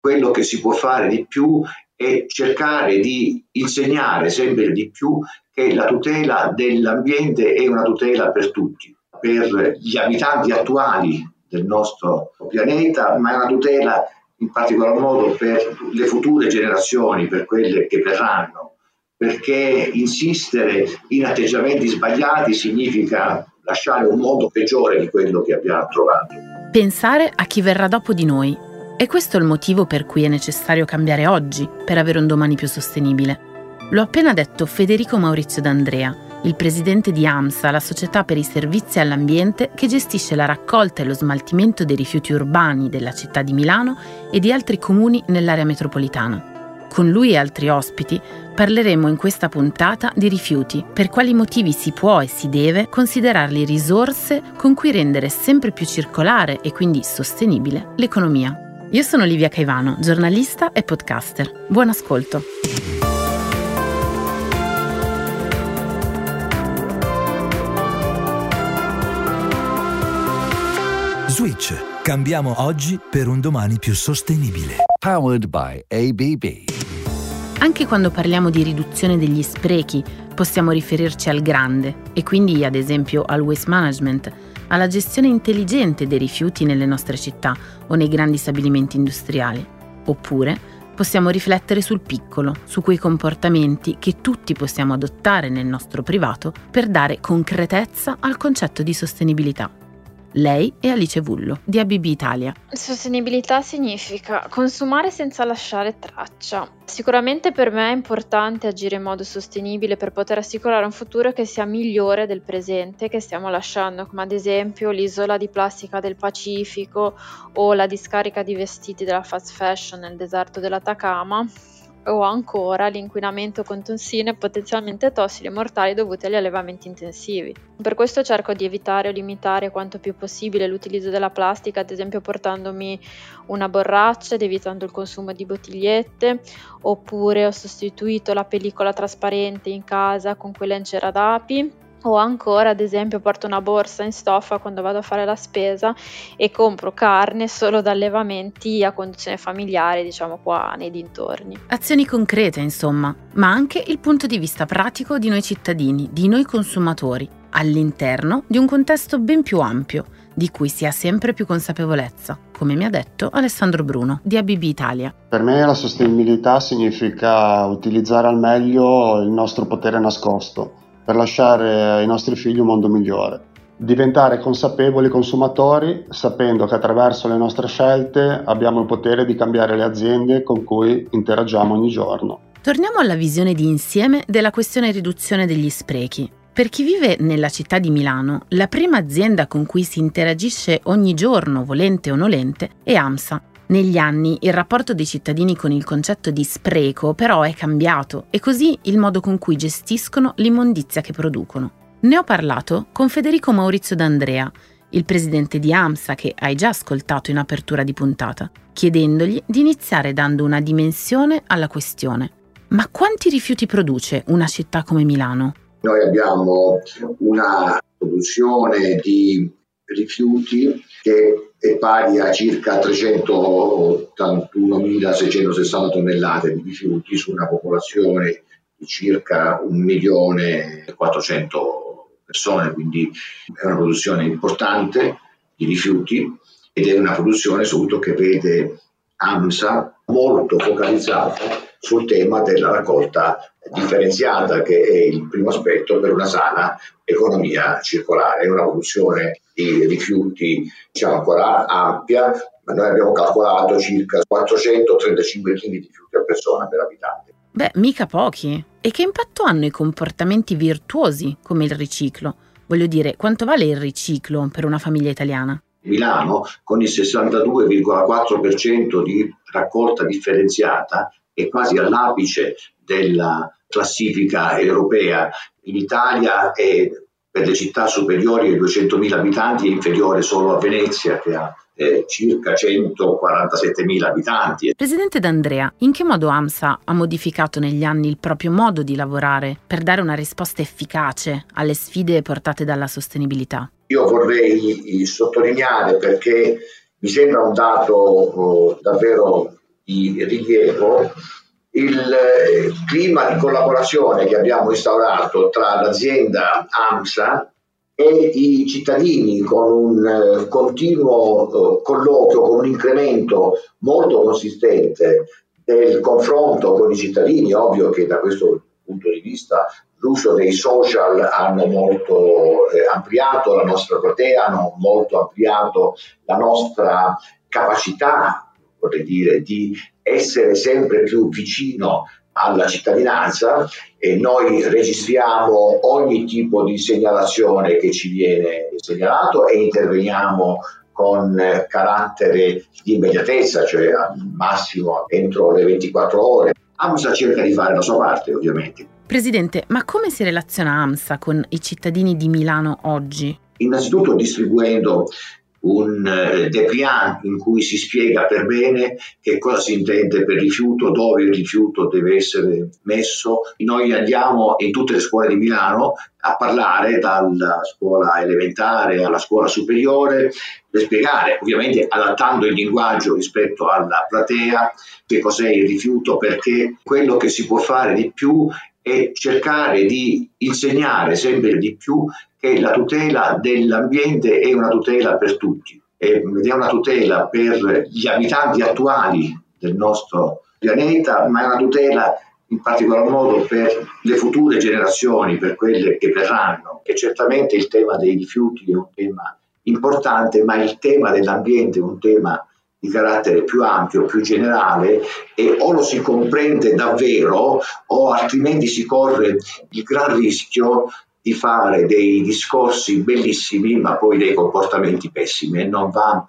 quello che si può fare di più è cercare di insegnare sempre di più che la tutela dell'ambiente è una tutela per tutti, per gli abitanti attuali del nostro pianeta, ma è una tutela in particolar modo per le future generazioni, per quelle che verranno, perché insistere in atteggiamenti sbagliati significa lasciare un mondo peggiore di quello che abbiamo trovato. Pensare a chi verrà dopo di noi. E questo è il motivo per cui è necessario cambiare oggi per avere un domani più sostenibile. L'ho appena detto Federico Maurizio D'Andrea, il presidente di AMSA, la società per i servizi all'ambiente che gestisce la raccolta e lo smaltimento dei rifiuti urbani della città di Milano e di altri comuni nell'area metropolitana. Con lui e altri ospiti parleremo in questa puntata di rifiuti, per quali motivi si può e si deve considerarli risorse con cui rendere sempre più circolare e quindi sostenibile l'economia. Io sono Livia Caivano, giornalista e podcaster. Buon ascolto. Switch. Cambiamo oggi per un domani più sostenibile. Powered by ABB. Anche quando parliamo di riduzione degli sprechi, possiamo riferirci al grande e quindi ad esempio al waste management, alla gestione intelligente dei rifiuti nelle nostre città o nei grandi stabilimenti industriali. Oppure possiamo riflettere sul piccolo, su quei comportamenti che tutti possiamo adottare nel nostro privato per dare concretezza al concetto di sostenibilità. Lei è Alice Vullo di ABB Italia. Sostenibilità significa consumare senza lasciare traccia. Sicuramente per me è importante agire in modo sostenibile per poter assicurare un futuro che sia migliore del presente che stiamo lasciando, come ad esempio l'isola di plastica del Pacifico o la discarica di vestiti della fast fashion nel deserto dell'Atacama o ancora l'inquinamento con tossine potenzialmente tossiche e mortali dovuti agli allevamenti intensivi. Per questo cerco di evitare o limitare quanto più possibile l'utilizzo della plastica, ad esempio portandomi una borraccia ed evitando il consumo di bottigliette, oppure ho sostituito la pellicola trasparente in casa con quella in cera d'api o ancora, ad esempio, porto una borsa in stoffa quando vado a fare la spesa e compro carne solo da allevamenti a conduzione familiare, diciamo qua nei dintorni. Azioni concrete, insomma, ma anche il punto di vista pratico di noi cittadini, di noi consumatori, all'interno di un contesto ben più ampio, di cui si ha sempre più consapevolezza, come mi ha detto Alessandro Bruno di ABB Italia. Per me la sostenibilità significa utilizzare al meglio il nostro potere nascosto per lasciare ai nostri figli un mondo migliore. Diventare consapevoli consumatori sapendo che attraverso le nostre scelte abbiamo il potere di cambiare le aziende con cui interagiamo ogni giorno. Torniamo alla visione di insieme della questione riduzione degli sprechi. Per chi vive nella città di Milano, la prima azienda con cui si interagisce ogni giorno, volente o nolente, è AMSA, negli anni il rapporto dei cittadini con il concetto di spreco però è cambiato e così il modo con cui gestiscono l'immondizia che producono. Ne ho parlato con Federico Maurizio D'Andrea, il presidente di AMSA che hai già ascoltato in apertura di puntata, chiedendogli di iniziare dando una dimensione alla questione. Ma quanti rifiuti produce una città come Milano? Noi abbiamo una produzione di rifiuti che è pari a circa 381.660 tonnellate di rifiuti su una popolazione di circa 1.400.000 persone, quindi è una produzione importante di rifiuti ed è una produzione soprattutto che vede AMSA molto focalizzata sul tema della raccolta differenziata, che è il primo aspetto per una sana economia circolare. È una produzione di rifiuti diciamo, ancora ampia, ma noi abbiamo calcolato circa 435 kg di rifiuti a persona per abitante. Beh, mica pochi. E che impatto hanno i comportamenti virtuosi come il riciclo? Voglio dire, quanto vale il riciclo per una famiglia italiana? Milano, con il 62,4% di raccolta differenziata, è quasi all'apice della classifica europea. In Italia è per le città superiori ai 200.000 abitanti è inferiore solo a Venezia che ha eh, circa 147.000 abitanti. Presidente D'Andrea, in che modo AMSA ha modificato negli anni il proprio modo di lavorare per dare una risposta efficace alle sfide portate dalla sostenibilità? Io vorrei sottolineare perché mi sembra un dato oh, davvero di rilievo il eh, clima di collaborazione che abbiamo instaurato tra l'azienda AMSA e i cittadini con un eh, continuo eh, colloquio, con un incremento molto consistente del confronto con i cittadini, ovvio che da questo punto di vista l'uso dei social hanno molto eh, ampliato la nostra platea, hanno molto ampliato la nostra capacità, vorrei dire, di essere sempre più vicino alla cittadinanza e noi registriamo ogni tipo di segnalazione che ci viene segnalato e interveniamo con carattere di immediatezza, cioè al massimo entro le 24 ore. AMSA cerca di fare la sua parte, ovviamente. Presidente, ma come si relaziona AMSA con i cittadini di Milano oggi? Innanzitutto distribuendo un eh, in cui si spiega per bene che cosa si intende per rifiuto, dove il rifiuto deve essere messo. Noi andiamo in tutte le scuole di Milano a parlare dalla scuola elementare alla scuola superiore per spiegare, ovviamente adattando il linguaggio rispetto alla platea, che cos'è il rifiuto, perché quello che si può fare di più è cercare di insegnare sempre di più che la tutela dell'ambiente è una tutela per tutti ed è una tutela per gli abitanti attuali del nostro pianeta, ma è una tutela in particolar modo per le future generazioni, per quelle che verranno, che certamente il tema dei rifiuti è un tema importante, ma il tema dell'ambiente è un tema di carattere più ampio, più generale e o lo si comprende davvero o altrimenti si corre il gran rischio di fare dei discorsi bellissimi ma poi dei comportamenti pessimi e non va,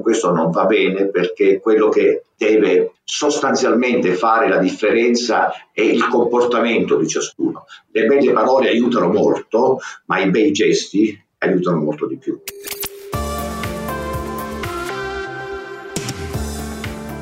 questo non va bene perché quello che deve sostanzialmente fare la differenza è il comportamento di ciascuno. Le belle parole aiutano molto, ma i bei gesti aiutano molto di più.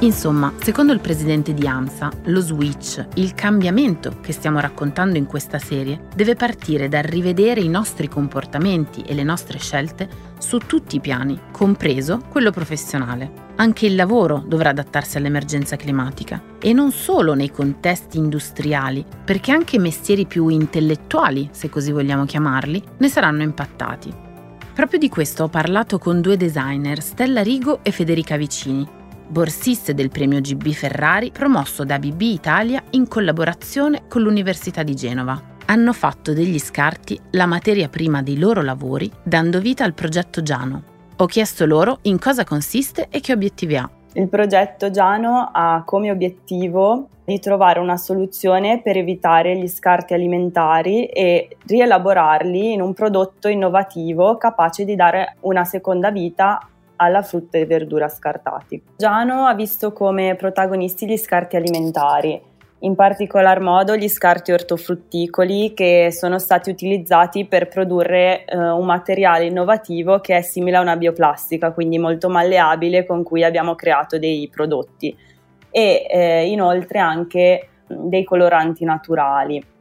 Insomma, secondo il presidente di AMSA, lo switch, il cambiamento che stiamo raccontando in questa serie, deve partire dal rivedere i nostri comportamenti e le nostre scelte su tutti i piani, compreso quello professionale. Anche il lavoro dovrà adattarsi all'emergenza climatica e non solo nei contesti industriali, perché anche mestieri più intellettuali, se così vogliamo chiamarli, ne saranno impattati. Proprio di questo ho parlato con due designer, Stella Rigo e Federica Vicini, borsiste del premio GB Ferrari promosso da BB Italia in collaborazione con l'Università di Genova. Hanno fatto degli scarti la materia prima dei loro lavori, dando vita al progetto Giano. Ho chiesto loro in cosa consiste e che obiettivi ha. Il progetto Giano ha come obiettivo di trovare una soluzione per evitare gli scarti alimentari e rielaborarli in un prodotto innovativo capace di dare una seconda vita alla frutta e verdura scartati. Giano ha visto come protagonisti gli scarti alimentari, in particolar modo gli scarti ortofrutticoli che sono stati utilizzati per produrre eh, un materiale innovativo che è simile a una bioplastica, quindi molto malleabile con cui abbiamo creato dei prodotti e eh, inoltre anche dei coloranti naturali.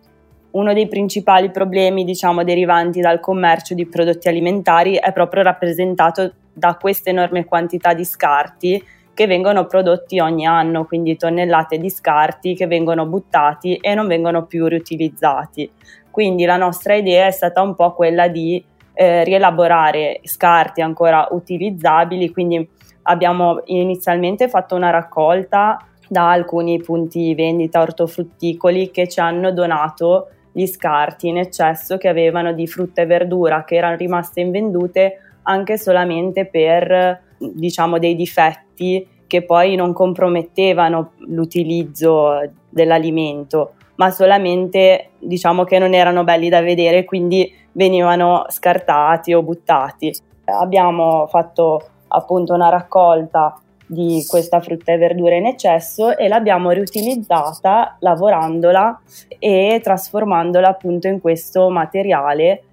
Uno dei principali problemi, diciamo, derivanti dal commercio di prodotti alimentari è proprio rappresentato da queste enorme quantità di scarti che vengono prodotti ogni anno, quindi tonnellate di scarti che vengono buttati e non vengono più riutilizzati. Quindi la nostra idea è stata un po' quella di eh, rielaborare scarti ancora utilizzabili, quindi abbiamo inizialmente fatto una raccolta da alcuni punti vendita ortofrutticoli che ci hanno donato gli scarti in eccesso che avevano di frutta e verdura che erano rimaste invendute anche solamente per diciamo dei difetti che poi non compromettevano l'utilizzo dell'alimento, ma solamente diciamo che non erano belli da vedere, quindi venivano scartati o buttati. Abbiamo fatto appunto una raccolta di questa frutta e verdura in eccesso e l'abbiamo riutilizzata lavorandola e trasformandola appunto in questo materiale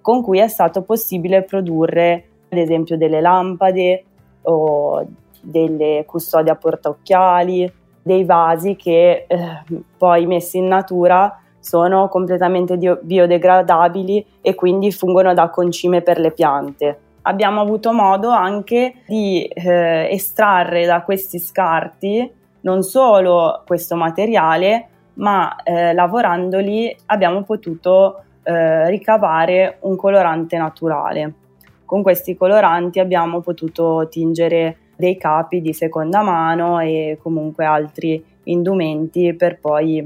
con cui è stato possibile produrre ad esempio delle lampade o delle custodie a portaocchiali, dei vasi che eh, poi messi in natura sono completamente biodegradabili e quindi fungono da concime per le piante. Abbiamo avuto modo anche di eh, estrarre da questi scarti non solo questo materiale, ma eh, lavorandoli abbiamo potuto eh, ricavare un colorante naturale. Con questi coloranti abbiamo potuto tingere dei capi di seconda mano e comunque altri indumenti per poi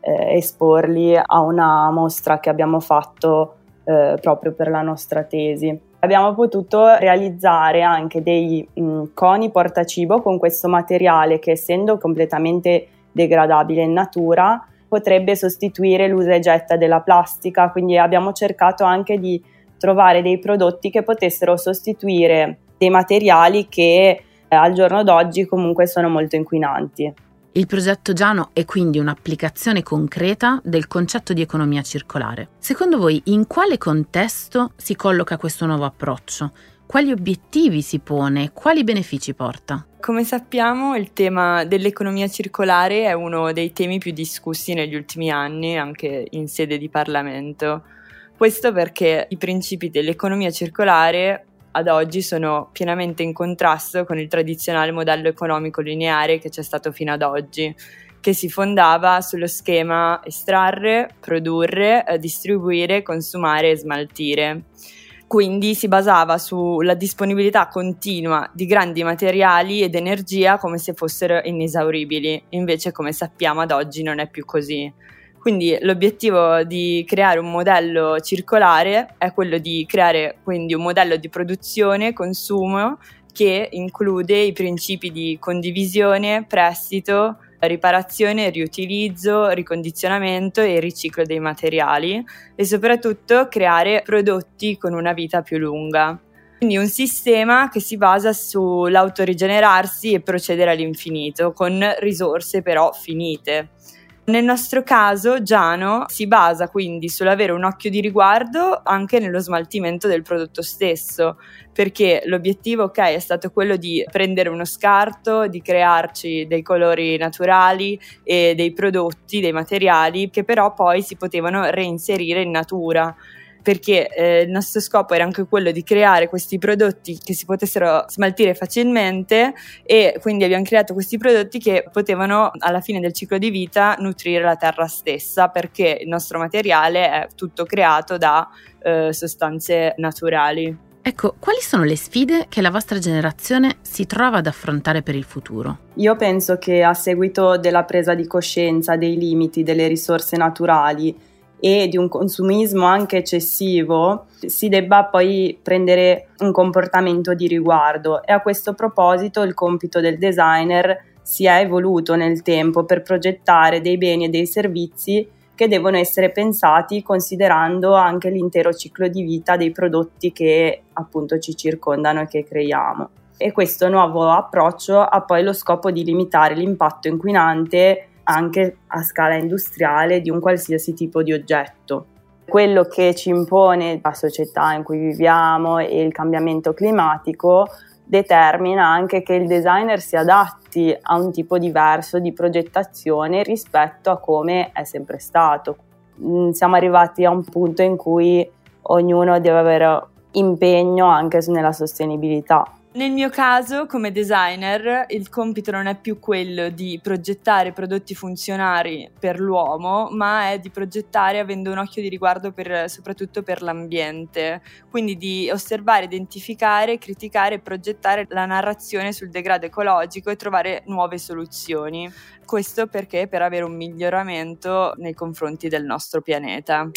eh, esporli a una mostra che abbiamo fatto eh, proprio per la nostra tesi. Abbiamo potuto realizzare anche dei mh, coni portacibo con questo materiale che essendo completamente degradabile in natura potrebbe sostituire l'usa e getta della plastica, quindi abbiamo cercato anche di trovare dei prodotti che potessero sostituire dei materiali che eh, al giorno d'oggi comunque sono molto inquinanti. Il progetto Giano è quindi un'applicazione concreta del concetto di economia circolare. Secondo voi in quale contesto si colloca questo nuovo approccio? Quali obiettivi si pone? Quali benefici porta? Come sappiamo il tema dell'economia circolare è uno dei temi più discussi negli ultimi anni anche in sede di Parlamento. Questo perché i principi dell'economia circolare ad oggi sono pienamente in contrasto con il tradizionale modello economico lineare che c'è stato fino ad oggi, che si fondava sullo schema estrarre, produrre, eh, distribuire, consumare e smaltire. Quindi si basava sulla disponibilità continua di grandi materiali ed energia come se fossero inesauribili, invece come sappiamo ad oggi non è più così. Quindi l'obiettivo di creare un modello circolare è quello di creare quindi un modello di produzione consumo che include i principi di condivisione, prestito, riparazione, riutilizzo, ricondizionamento e riciclo dei materiali e soprattutto creare prodotti con una vita più lunga. Quindi un sistema che si basa sull'autorigenerarsi e procedere all'infinito, con risorse però finite. Nel nostro caso Giano si basa quindi sull'avere un occhio di riguardo anche nello smaltimento del prodotto stesso, perché l'obiettivo ok è stato quello di prendere uno scarto, di crearci dei colori naturali e dei prodotti, dei materiali che però poi si potevano reinserire in natura perché eh, il nostro scopo era anche quello di creare questi prodotti che si potessero smaltire facilmente e quindi abbiamo creato questi prodotti che potevano alla fine del ciclo di vita nutrire la terra stessa perché il nostro materiale è tutto creato da eh, sostanze naturali. Ecco, quali sono le sfide che la vostra generazione si trova ad affrontare per il futuro? Io penso che a seguito della presa di coscienza dei limiti delle risorse naturali e di un consumismo anche eccessivo, si debba poi prendere un comportamento di riguardo e a questo proposito il compito del designer si è evoluto nel tempo per progettare dei beni e dei servizi che devono essere pensati considerando anche l'intero ciclo di vita dei prodotti che appunto ci circondano e che creiamo. E questo nuovo approccio ha poi lo scopo di limitare l'impatto inquinante anche a scala industriale di un qualsiasi tipo di oggetto. Quello che ci impone la società in cui viviamo e il cambiamento climatico determina anche che il designer si adatti a un tipo diverso di progettazione rispetto a come è sempre stato. Mm, siamo arrivati a un punto in cui ognuno deve avere impegno anche nella sostenibilità. Nel mio caso, come designer, il compito non è più quello di progettare prodotti funzionali per l'uomo, ma è di progettare avendo un occhio di riguardo per, soprattutto per l'ambiente. Quindi di osservare, identificare, criticare e progettare la narrazione sul degrado ecologico e trovare nuove soluzioni. Questo perché per avere un miglioramento nei confronti del nostro pianeta.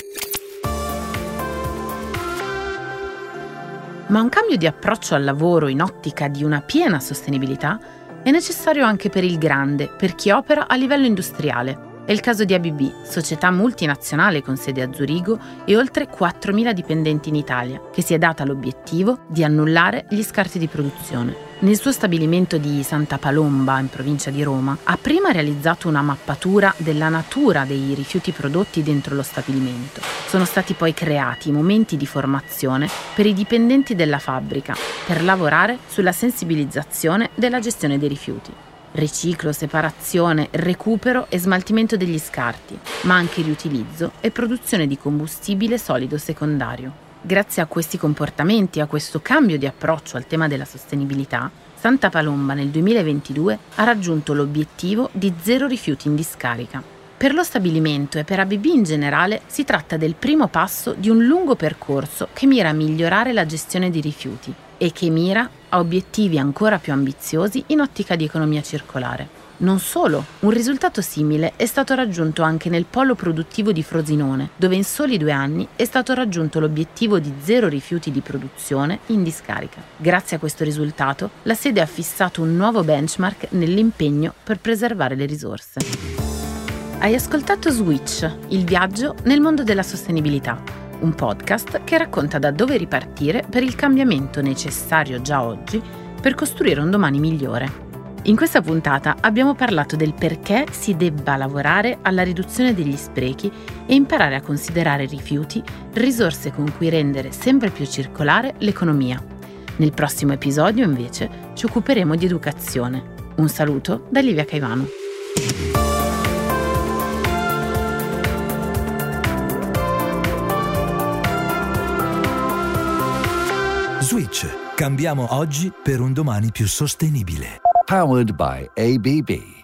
Ma un cambio di approccio al lavoro in ottica di una piena sostenibilità è necessario anche per il grande, per chi opera a livello industriale. È il caso di ABB, società multinazionale con sede a Zurigo e oltre 4.000 dipendenti in Italia, che si è data l'obiettivo di annullare gli scarti di produzione. Nel suo stabilimento di Santa Palomba, in provincia di Roma, ha prima realizzato una mappatura della natura dei rifiuti prodotti dentro lo stabilimento. Sono stati poi creati momenti di formazione per i dipendenti della fabbrica per lavorare sulla sensibilizzazione della gestione dei rifiuti riciclo, separazione, recupero e smaltimento degli scarti, ma anche riutilizzo e produzione di combustibile solido secondario. Grazie a questi comportamenti e a questo cambio di approccio al tema della sostenibilità, Santa Palomba nel 2022 ha raggiunto l'obiettivo di zero rifiuti in discarica. Per lo stabilimento e per ABB in generale si tratta del primo passo di un lungo percorso che mira a migliorare la gestione di rifiuti e che mira a obiettivi ancora più ambiziosi in ottica di economia circolare. Non solo, un risultato simile è stato raggiunto anche nel polo produttivo di Frosinone, dove in soli due anni è stato raggiunto l'obiettivo di zero rifiuti di produzione in discarica. Grazie a questo risultato, la sede ha fissato un nuovo benchmark nell'impegno per preservare le risorse. Hai ascoltato Switch, il viaggio nel mondo della sostenibilità, un podcast che racconta da dove ripartire per il cambiamento necessario già oggi per costruire un domani migliore. In questa puntata abbiamo parlato del perché si debba lavorare alla riduzione degli sprechi e imparare a considerare rifiuti risorse con cui rendere sempre più circolare l'economia. Nel prossimo episodio, invece, ci occuperemo di educazione. Un saluto da Livia Caivano. Switch. Cambiamo oggi per un domani più sostenibile. Powered by ABB.